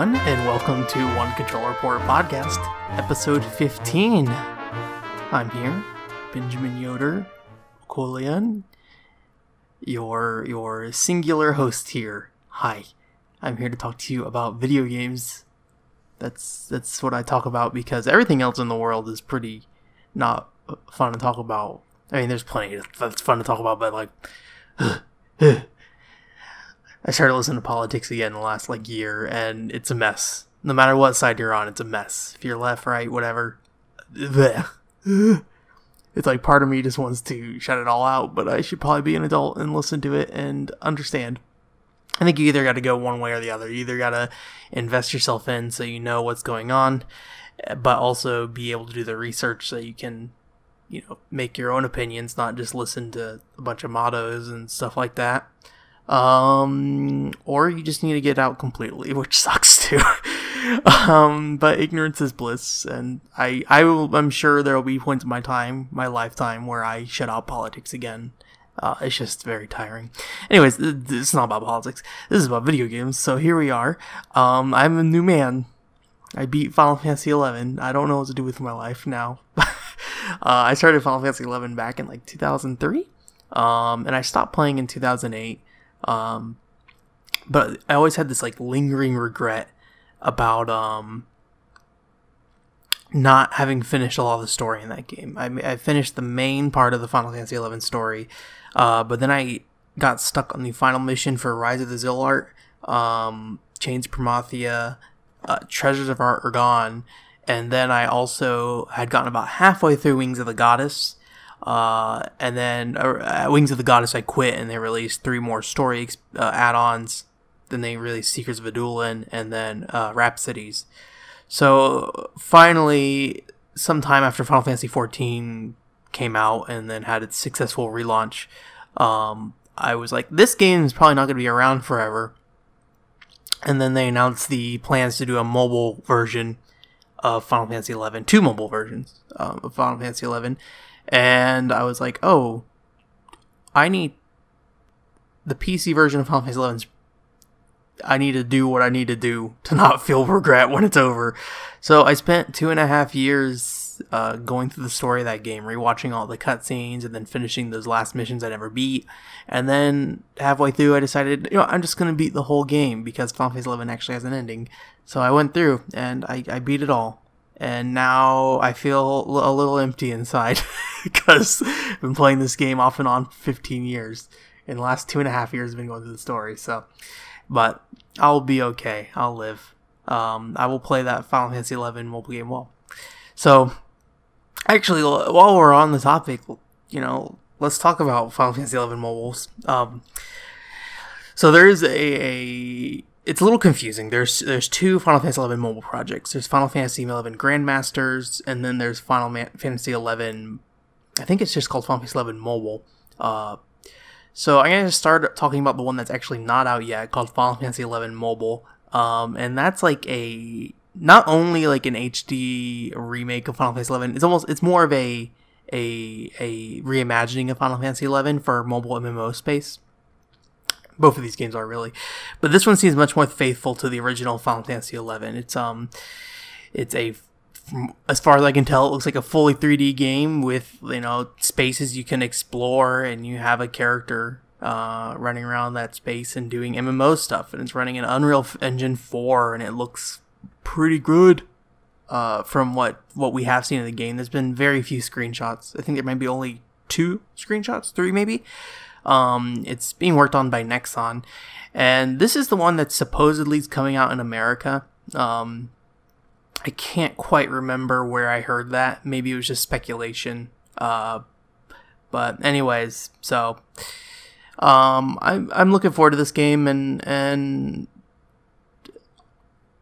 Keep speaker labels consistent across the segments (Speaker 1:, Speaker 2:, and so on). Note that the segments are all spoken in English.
Speaker 1: everyone, and welcome to One Controller Report podcast, episode 15. I'm here, Benjamin Yoder, Colian, your your singular host here. Hi, I'm here to talk to you about video games. That's that's what I talk about because everything else in the world is pretty not fun to talk about. I mean, there's plenty that's fun to talk about, but like. I started listening to politics again in the last like year, and it's a mess. No matter what side you're on, it's a mess. If you're left, right, whatever. It's like part of me just wants to shut it all out, but I should probably be an adult and listen to it and understand. I think you either got to go one way or the other. You either got to invest yourself in so you know what's going on, but also be able to do the research so you can, you know, make your own opinions, not just listen to a bunch of mottos and stuff like that um, or you just need to get out completely, which sucks too. um, but ignorance is bliss, and I, I will, I'm sure there will be points in my time, my lifetime, where I shut out politics again. Uh, it's just very tiring. Anyways, this is not about politics. This is about video games. So here we are. Um, I'm a new man. I beat Final Fantasy XI. I don't know what to do with my life now. uh, I started Final Fantasy XI back in like 2003. Um, and I stopped playing in 2008. Um, but I always had this like lingering regret about um not having finished a lot of the story in that game. I, I finished the main part of the Final Fantasy XI story, uh, but then I got stuck on the final mission for Rise of the Zilart, um, Chains Promathia, uh, Treasures of Aht Urhgan, and then I also had gotten about halfway through Wings of the Goddess, uh, and then uh, Wings of the Goddess, I quit, and they released three more story uh, add-ons. Then they released Secrets of Adoulin, and then uh, Rhapsodies. So finally, sometime after Final Fantasy XIV came out, and then had its successful relaunch, um, I was like, this game is probably not going to be around forever. And then they announced the plans to do a mobile version of Final Fantasy XI, two mobile versions um, of Final Fantasy XI and I was like, oh, I need the PC version of Final Fantasy 11's I need to do what I need to do to not feel regret when it's over. So I spent two and a half years uh, going through the story of that game, rewatching all the cutscenes, and then finishing those last missions I never beat. And then halfway through, I decided, you know, I'm just gonna beat the whole game because Final Fantasy 11 actually has an ending. So I went through and I, I beat it all and now I feel a little empty inside because I've been playing this game off and on for 15 years. In the last two and a half years, I've been going through the story. So, but I'll be okay. I'll live. Um, I will play that Final Fantasy 11 mobile game well. So, actually, while we're on the topic, you know, let's talk about Final Fantasy 11 mobiles. Um, so there is a, a it's a little confusing. There's there's two Final Fantasy XI mobile projects. There's Final Fantasy XI Grandmasters, and then there's Final Ma- Fantasy XI. I think it's just called Final Fantasy XI Mobile. Uh, so I'm gonna start talking about the one that's actually not out yet, called Final Fantasy XI Mobile. Um, and that's like a not only like an HD remake of Final Fantasy XI. It's almost it's more of a a a reimagining of Final Fantasy XI for mobile MMO space both of these games are really, but this one seems much more faithful to the original Final Fantasy XI. It's um, it's a as far as I can tell, it looks like a fully 3D game with you know spaces you can explore, and you have a character uh, running around that space and doing MMO stuff, and it's running in Unreal Engine 4, and it looks pretty good. Uh, from what what we have seen in the game, there's been very few screenshots. I think there might be only two screenshots, three maybe. Um, it's being worked on by Nexon, and this is the one that supposedly is coming out in America. Um, I can't quite remember where I heard that. Maybe it was just speculation. Uh, but anyways, so um, I'm I'm looking forward to this game, and and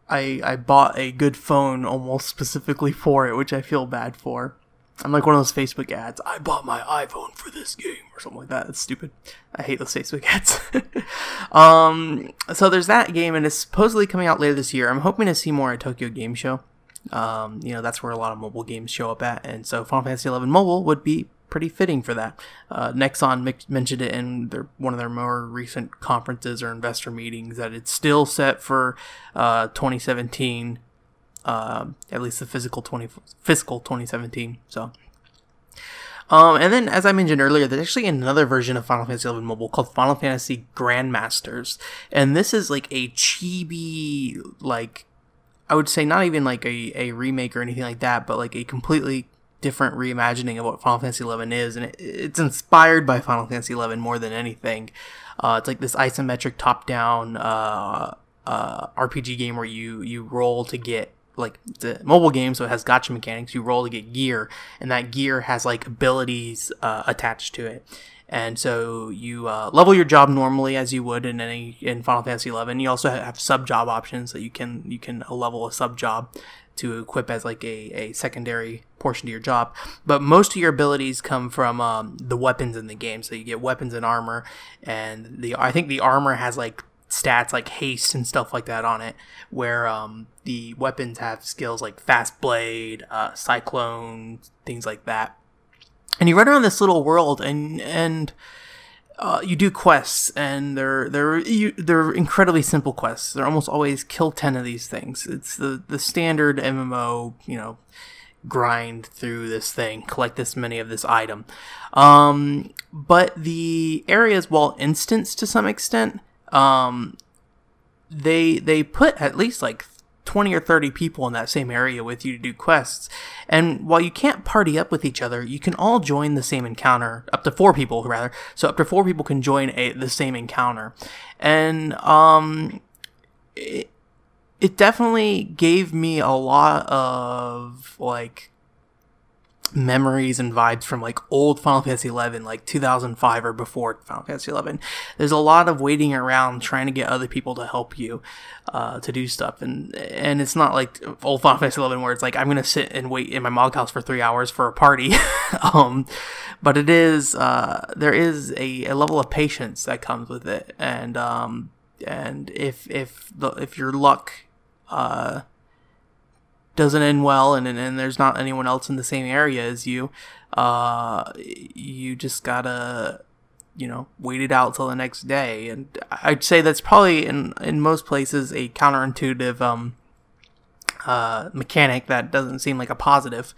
Speaker 1: I I bought a good phone almost specifically for it, which I feel bad for. I'm like one of those Facebook ads. I bought my iPhone for this game or something like that. That's stupid. I hate those Facebook ads. um, so there's that game, and it's supposedly coming out later this year. I'm hoping to see more at Tokyo Game Show. Um, you know, that's where a lot of mobile games show up at, and so Final Fantasy XI Mobile would be pretty fitting for that. Uh, Nexon mi- mentioned it in their, one of their more recent conferences or investor meetings that it's still set for uh, 2017, uh, at least the physical 20 fiscal 2017. So. Um, and then, as I mentioned earlier, there's actually another version of Final Fantasy XI Mobile called Final Fantasy Grandmasters, and this is like a chibi, like I would say, not even like a, a remake or anything like that, but like a completely different reimagining of what Final Fantasy XI is, and it, it's inspired by Final Fantasy XI more than anything. Uh, it's like this isometric top-down uh, uh, RPG game where you you roll to get like the mobile game, so it has gacha mechanics. You roll to get gear, and that gear has like abilities uh, attached to it. And so you uh, level your job normally as you would in any in Final Fantasy XI. You also have sub job options that you can you can level a sub job to equip as like a, a secondary portion to your job. But most of your abilities come from um, the weapons in the game. So you get weapons and armor, and the I think the armor has like stats like haste and stuff like that on it, where um, the weapons have skills like fast blade, uh, cyclone, things like that. And you run around this little world, and and uh, you do quests, and they're they're you, they're incredibly simple quests. They're almost always kill ten of these things. It's the the standard MMO, you know, grind through this thing, collect this many of this item. Um, but the areas, while instanced to some extent, um, they they put at least like 20 or 30 people in that same area with you to do quests. And while you can't party up with each other, you can all join the same encounter, up to four people rather. So up to four people can join a, the same encounter. And um it, it definitely gave me a lot of like memories and vibes from like old Final Fantasy 11, like 2005 or before Final Fantasy 11. There's a lot of waiting around trying to get other people to help you uh, to do stuff, and and it's not like old Final Fantasy 11 where it's like I'm gonna sit and wait in my mog house for three hours for a party. um, but it is uh, there is a, a level of patience that comes with it, and um, and if if the if your luck uh doesn't end well and, and, and there's not anyone else in the same area as you, uh, you just gotta, you know, wait it out till the next day. And I'd say that's probably in, in most places a counterintuitive, um, uh, mechanic that doesn't seem like a positive.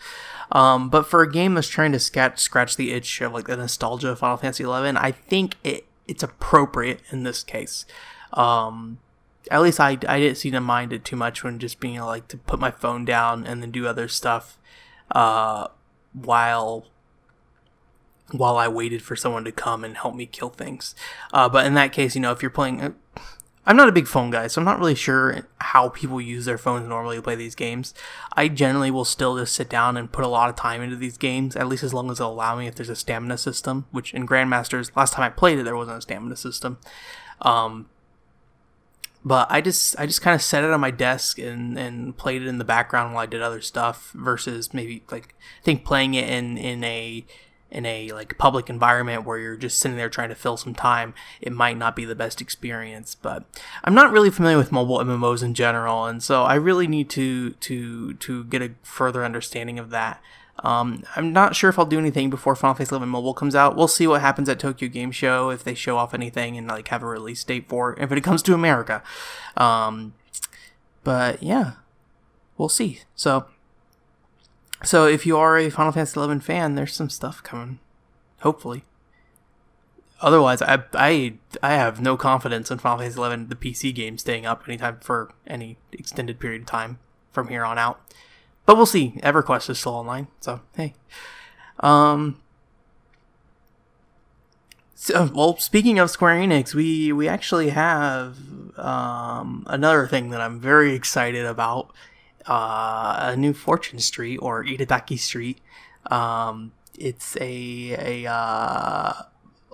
Speaker 1: Um, but for a game that's trying to scratch, scratch the itch of like the nostalgia of Final Fantasy XI, I think it, it's appropriate in this case. Um, at least I, I didn't seem to mind it too much when just being like to put my phone down and then do other stuff uh, while while I waited for someone to come and help me kill things. Uh, but in that case, you know, if you're playing, uh, I'm not a big phone guy, so I'm not really sure how people use their phones normally to play these games. I generally will still just sit down and put a lot of time into these games, at least as long as they'll allow me if there's a stamina system, which in Grandmasters, last time I played it, there wasn't a stamina system. Um, but I just I just kind of set it on my desk and and played it in the background while I did other stuff versus maybe like I think playing it in in a in a like public environment where you're just sitting there trying to fill some time it might not be the best experience. But i'm not really familiar with mobile mmos in general and so i really need to to to get a further understanding of that um, I'm not sure if I'll do anything before Final Fantasy 11 Mobile comes out. We'll see what happens at Tokyo Game Show if they show off anything and like have a release date for it if it comes to America. Um, but yeah, we'll see. So, so if you are a Final Fantasy 11 fan, there's some stuff coming. Hopefully. Otherwise, I I I have no confidence in Final Fantasy 11 the PC game staying up anytime for any extended period of time from here on out. But we'll see. EverQuest is still online, so hey. Um. So, well, speaking of Square Enix, we we actually have um, another thing that I'm very excited about. Uh, a new Fortune Street or Itadaki Street. Um, it's a a uh,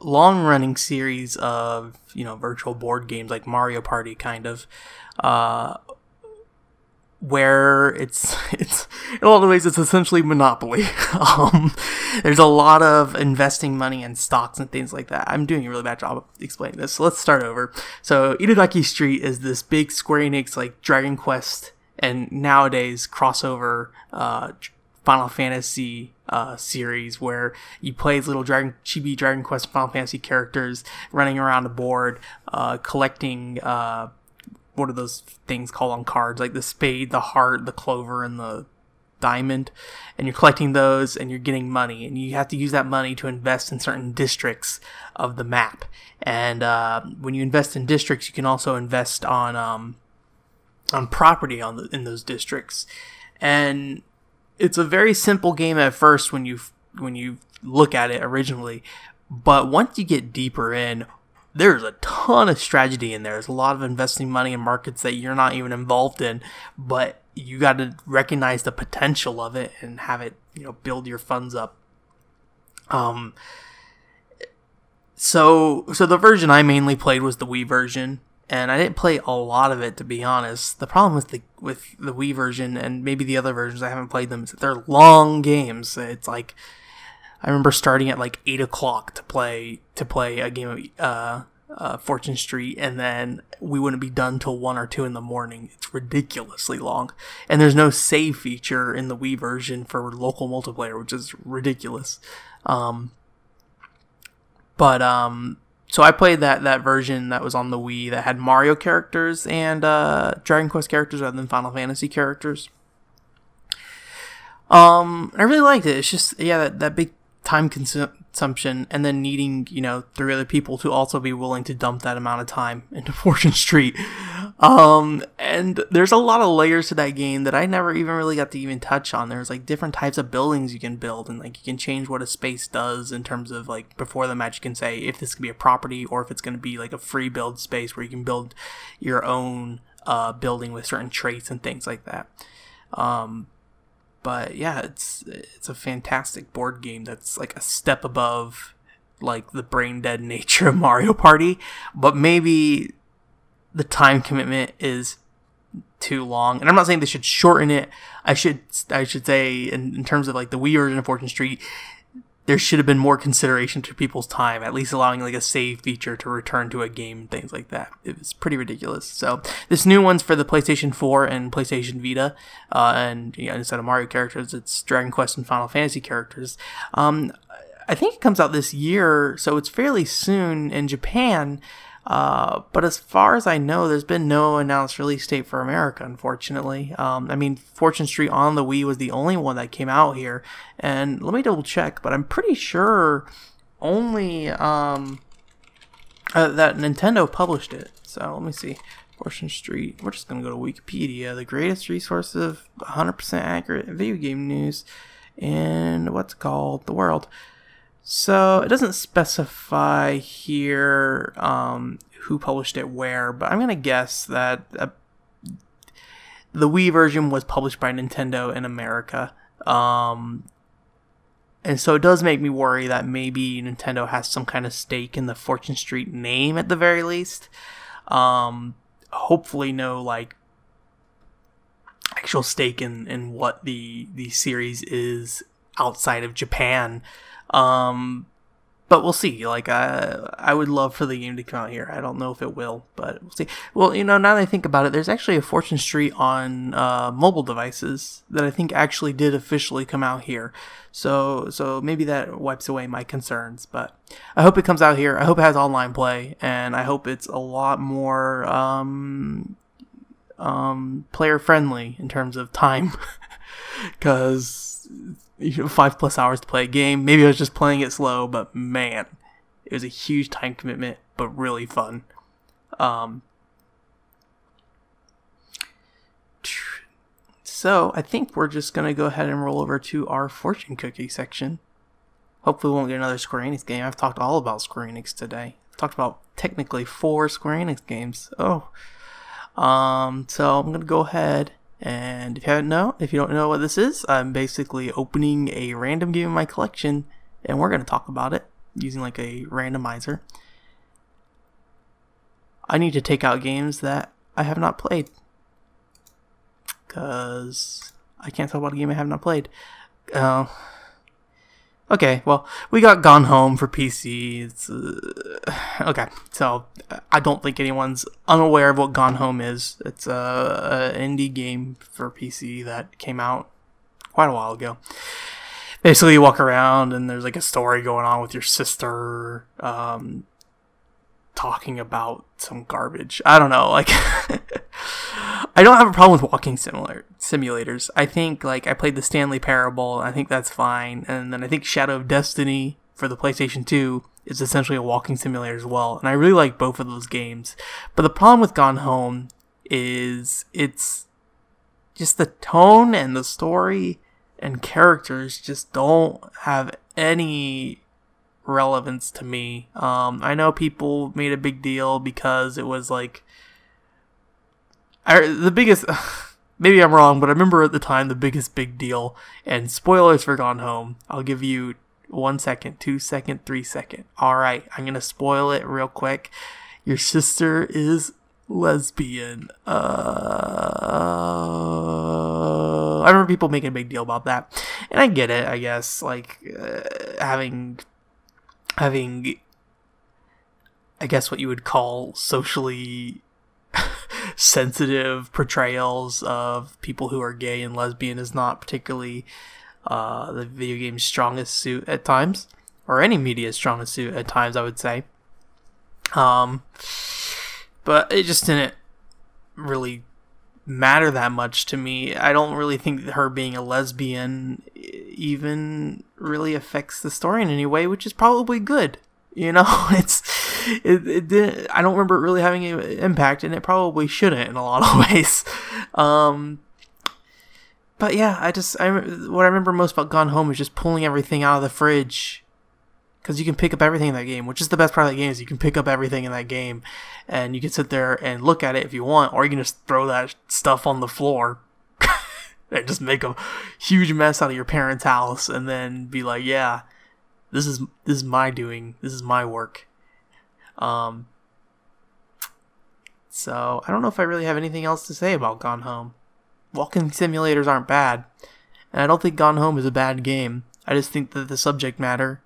Speaker 1: long running series of you know virtual board games like Mario Party kind of. Uh, where it's it's in a lot of ways it's essentially monopoly. um, there's a lot of investing money in stocks and things like that. I'm doing a really bad job of explaining this. So let's start over. So Itadaki Street is this big Square Enix like Dragon Quest and nowadays crossover uh, Final Fantasy uh, series where you play as little Dragon Chibi Dragon Quest Final Fantasy characters running around the board, uh, collecting uh, what are those things called on cards? Like the spade, the heart, the clover, and the diamond, and you're collecting those and you're getting money, and you have to use that money to invest in certain districts of the map. And uh, when you invest in districts, you can also invest on um, on property on the, in those districts, and it's a very simple game at first when you when you look at it originally, but once you get deeper in, there's a ton of strategy in there. There's a lot of investing money in markets that you're not even involved in, but you got to recognize the potential of it and have it, you know, build your funds up. Um so so the version I mainly played was the Wii version and I didn't play a lot of it to be honest. The problem with the with the Wii version and maybe the other versions I haven't played them is that they're long games. It's like I remember starting at like eight o'clock to play to play a game of uh, uh, Fortune Street, and then we wouldn't be done till one or two in the morning. It's ridiculously long, and there's no save feature in the Wii version for local multiplayer, which is ridiculous. Um, but um, so I played that that version that was on the Wii that had Mario characters and uh, Dragon Quest characters rather than Final Fantasy characters. Um, I really liked it. It's just yeah, that, that big time consumption and then needing you know three other people to also be willing to dump that amount of time into Fortune Street. Um, and there's a lot of layers to that game that I never even really got to even touch on. There's like different types of buildings you can build, and like you can change what a space does in terms of like before the match, you can say if this can be a property or if it's going to be like a free build space where you can build your own uh, building with certain traits and things like that. Um, but yeah, it's it's a fantastic board game that's like a step above like the brain dead nature of Mario Party, but maybe the time commitment is too long. And I'm not saying they should shorten it. I should I should say in, in terms of like the Wii version of Fortune Street, there should have been more consideration to people's time, at least allowing like a save feature to return to a game things like that. It was pretty ridiculous. So this new one's for the PlayStation 4 and PlayStation Vita, uh, and you know, instead of Mario characters, it's Dragon Quest and Final Fantasy characters. Um, I think it comes out this year, so it's fairly soon in Japan. Uh, but as far as I know, there's been no announced release date for America, unfortunately. Um, I mean, Fortune Street on the Wii was the only one that came out here, and let me double check, but I'm pretty sure only um, uh, that Nintendo published it. So let me see. Fortune Street. We're just gonna go to Wikipedia, the greatest resource of 100% accurate video game news in what's called the world. So it doesn't specify here um, who published it where, but I'm gonna guess that uh, the Wii version was published by Nintendo in America. Um, and so it does make me worry that maybe Nintendo has some kind of stake in the Fortune Street name at the very least. Um, hopefully, no like actual stake in, in what the the series is outside of Japan. Um, but we'll see. Like, I, I would love for the game to come out here. I don't know if it will, but we'll see. Well, you know, now that I think about it, there's actually a Fortune Street on uh, mobile devices that I think actually did officially come out here. So, so maybe that wipes away my concerns. But I hope it comes out here. I hope it has online play, and I hope it's a lot more um, um, player friendly in terms of time, because five plus hours to play a game. Maybe I was just playing it slow, but man, it was a huge time commitment, but really fun. Um, so I think we're just gonna go ahead and roll over to our fortune cookie section. Hopefully, we won't get another Square Enix game. I've talked all about Square Enix today. I've talked about technically four Square Enix games. Oh, um, so I'm gonna go ahead and if you haven't know, if you don't know what this is, I'm basically opening a random game in my collection, and we're going to talk about it using like a randomizer. I need to take out games that I have not played because I can't talk about a game I have not played. Uh, Okay, well, we got Gone Home for PC. It's uh, okay, so I don't think anyone's unaware of what Gone Home is. It's a, a indie game for PC that came out quite a while ago. Basically, you walk around and there's like a story going on with your sister, um, talking about some garbage. I don't know, like. I don't have a problem with walking similar simulators. I think like I played the Stanley Parable. I think that's fine, and then I think Shadow of Destiny for the PlayStation 2 is essentially a walking simulator as well, and I really like both of those games. But the problem with Gone Home is it's just the tone and the story and characters just don't have any relevance to me. Um, I know people made a big deal because it was like I, the biggest. Maybe I'm wrong, but I remember at the time the biggest big deal. And spoilers for Gone Home. I'll give you one second, two second, three second. All right, I'm gonna spoil it real quick. Your sister is lesbian. Uh, I remember people making a big deal about that, and I get it. I guess like uh, having having, I guess what you would call socially sensitive portrayals of people who are gay and lesbian is not particularly uh, the video game's strongest suit at times, or any media's strongest suit at times, I would say. Um, but it just didn't really matter that much to me. I don't really think her being a lesbian even really affects the story in any way, which is probably good. You know, it's it, it didn't. I don't remember it really having an impact, and it probably shouldn't in a lot of ways. Um, but yeah, I just I what I remember most about Gone Home is just pulling everything out of the fridge because you can pick up everything in that game, which is the best part of that game is you can pick up everything in that game, and you can sit there and look at it if you want, or you can just throw that stuff on the floor and just make a huge mess out of your parents' house, and then be like, yeah this is this is my doing. This is my work. Um. So I don't know if I really have anything else to say about Gone Home. Walking simulators aren't bad, and I don't think Gone Home is a bad game. I just think that the subject matter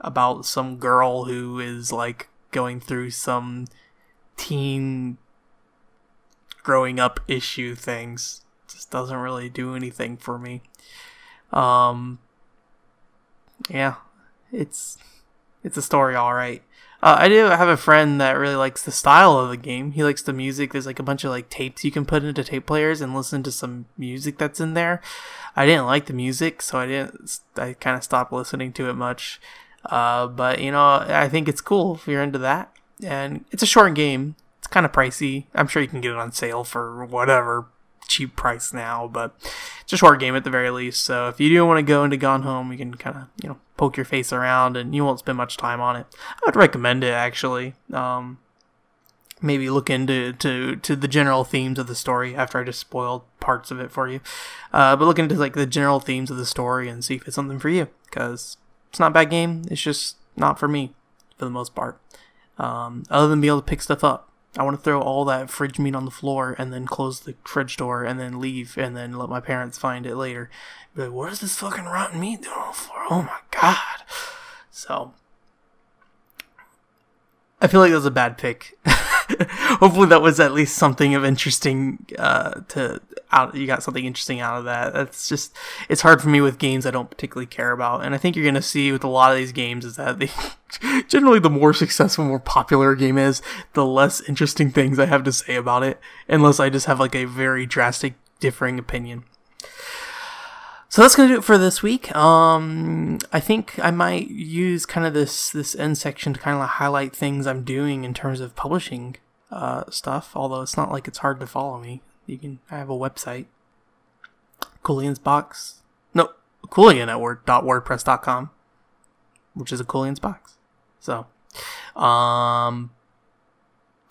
Speaker 1: about some girl who is like going through some teen growing up issue things just doesn't really do anything for me. Um, yeah, it's it's a story, all right. Uh, I do have a friend that really likes the style of the game. He likes the music. There's like a bunch of like tapes you can put into tape players and listen to some music that's in there. I didn't like the music, so I didn't. I kind of stopped listening to it much. Uh, but you know, I think it's cool if you're into that. And it's a short game. It's kind of pricey. I'm sure you can get it on sale for whatever cheap price now, but it's a short game at the very least. So if you do want to go into Gone Home, you can kind of you know poke your face around, and you won't spend much time on it. I would recommend it actually. Um, maybe look into to to the general themes of the story after I just spoiled parts of it for you. Uh, but look into like the general themes of the story and see if it's something for you because it's not a bad game. It's just not for me for the most part. Um, other than being able to pick stuff up. I want to throw all that fridge meat on the floor and then close the fridge door and then leave and then let my parents find it later. Be like, what is this fucking rotten meat doing on the floor? Oh my god. So, I feel like that was a bad pick. Hopefully, that was at least something of interesting uh, to out. You got something interesting out of that. That's just it's hard for me with games I don't particularly care about, and I think you're gonna see with a lot of these games is that they generally the more successful, more popular a game is, the less interesting things I have to say about it, unless I just have like a very drastic differing opinion. So that's gonna do it for this week. Um, I think I might use kind of this this end section to kind of highlight things I'm doing in terms of publishing uh, stuff. Although it's not like it's hard to follow me. You can I have a website, Coolian's Box. No, Coolian at word, .wordpress.com, which is a Coolian's Box. So, um,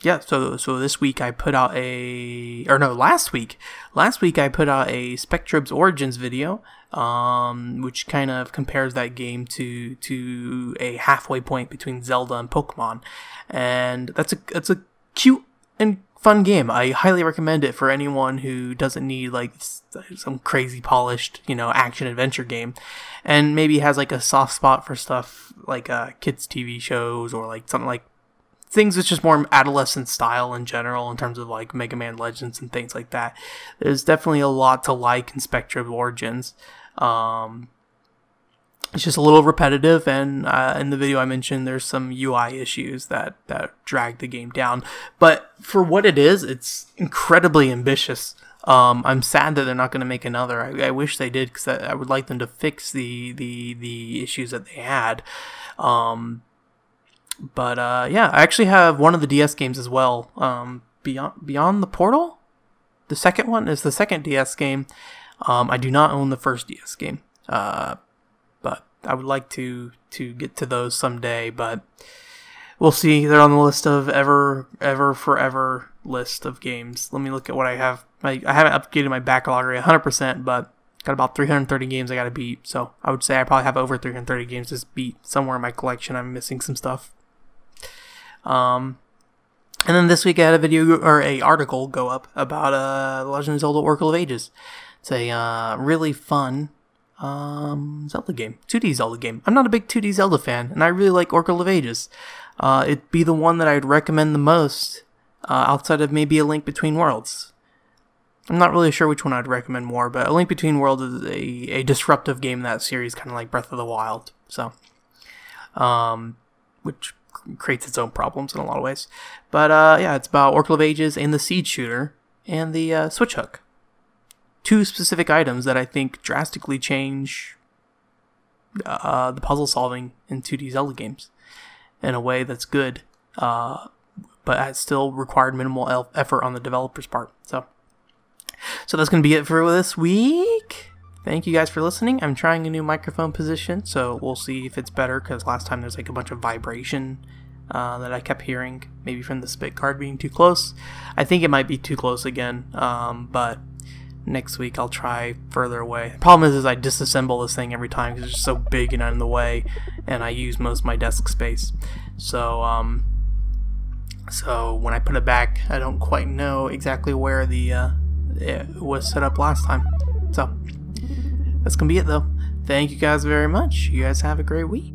Speaker 1: yeah, so so this week I put out a or no, last week. Last week I put out a Spectrobes Origins video, um, which kind of compares that game to to a halfway point between Zelda and Pokemon, and that's a that's a cute and fun game. I highly recommend it for anyone who doesn't need like some crazy polished, you know, action adventure game, and maybe has like a soft spot for stuff like uh, kids TV shows or like something like things that's just more adolescent style in general in terms of like Mega Man Legends and things like that. There's definitely a lot to like in Spectrobes Origins. Um, it's just a little repetitive, and uh, in the video I mentioned, there's some UI issues that that drag the game down. But for what it is, it's incredibly ambitious. Um, I'm sad that they're not going to make another. I, I, wish they did because I, I, would like them to fix the the the issues that they had. Um, but uh, yeah, I actually have one of the DS games as well. Um, Beyond Beyond the Portal, the second one is the second DS game. Um, I do not own the first DS game. Uh, I would like to to get to those someday. But we'll see. They're on the list of ever ever forever list of games. Let me look at what I have. I, I haven't updated my backlog 100%, but got about 330 games I got to beat. So I would say I probably have over 330 games to beat somewhere in my collection. I'm missing some stuff. Um, and then this week I had a video or a article go up about uh, Legend of Zelda: Oracle of Ages. It's a uh, really fun um, Zelda game, 2D Zelda game. I'm not a big 2D Zelda fan, and I really like Oracle of Ages. Uh, it'd be the one that I'd recommend the most uh, outside of maybe A Link Between Worlds. I'm not really sure which one I'd recommend more, but A Link Between Worlds is a, a disruptive game in that series, kind of like Breath of the Wild. So, um, which creates its own problems in a lot of ways. But uh, yeah, it's about Oracle of Ages and the Seed Shooter and the uh, Switch Hook two specific items that I think drastically change uh, the puzzle solving in 2D Zelda games in a way that's good, uh, but has still required minimal effort on the developer's part. So, so that's gonna be it for this week. Thank you guys for listening. I'm trying a new microphone position, so we'll see if it's better. Because last time there's like a bunch of vibration uh, that I kept hearing, maybe from the spit card being too close. I think it might be too close again, um, but next week I'll try further away. The problem is, is I disassemble this thing every time because it's just so big and out in the way, and I use most of my desk space. So, um, so when I put it back, I don't quite know exactly where the uh, it was set up last time. So that's gonna be it though. Thank you guys very much. You guys have a great week.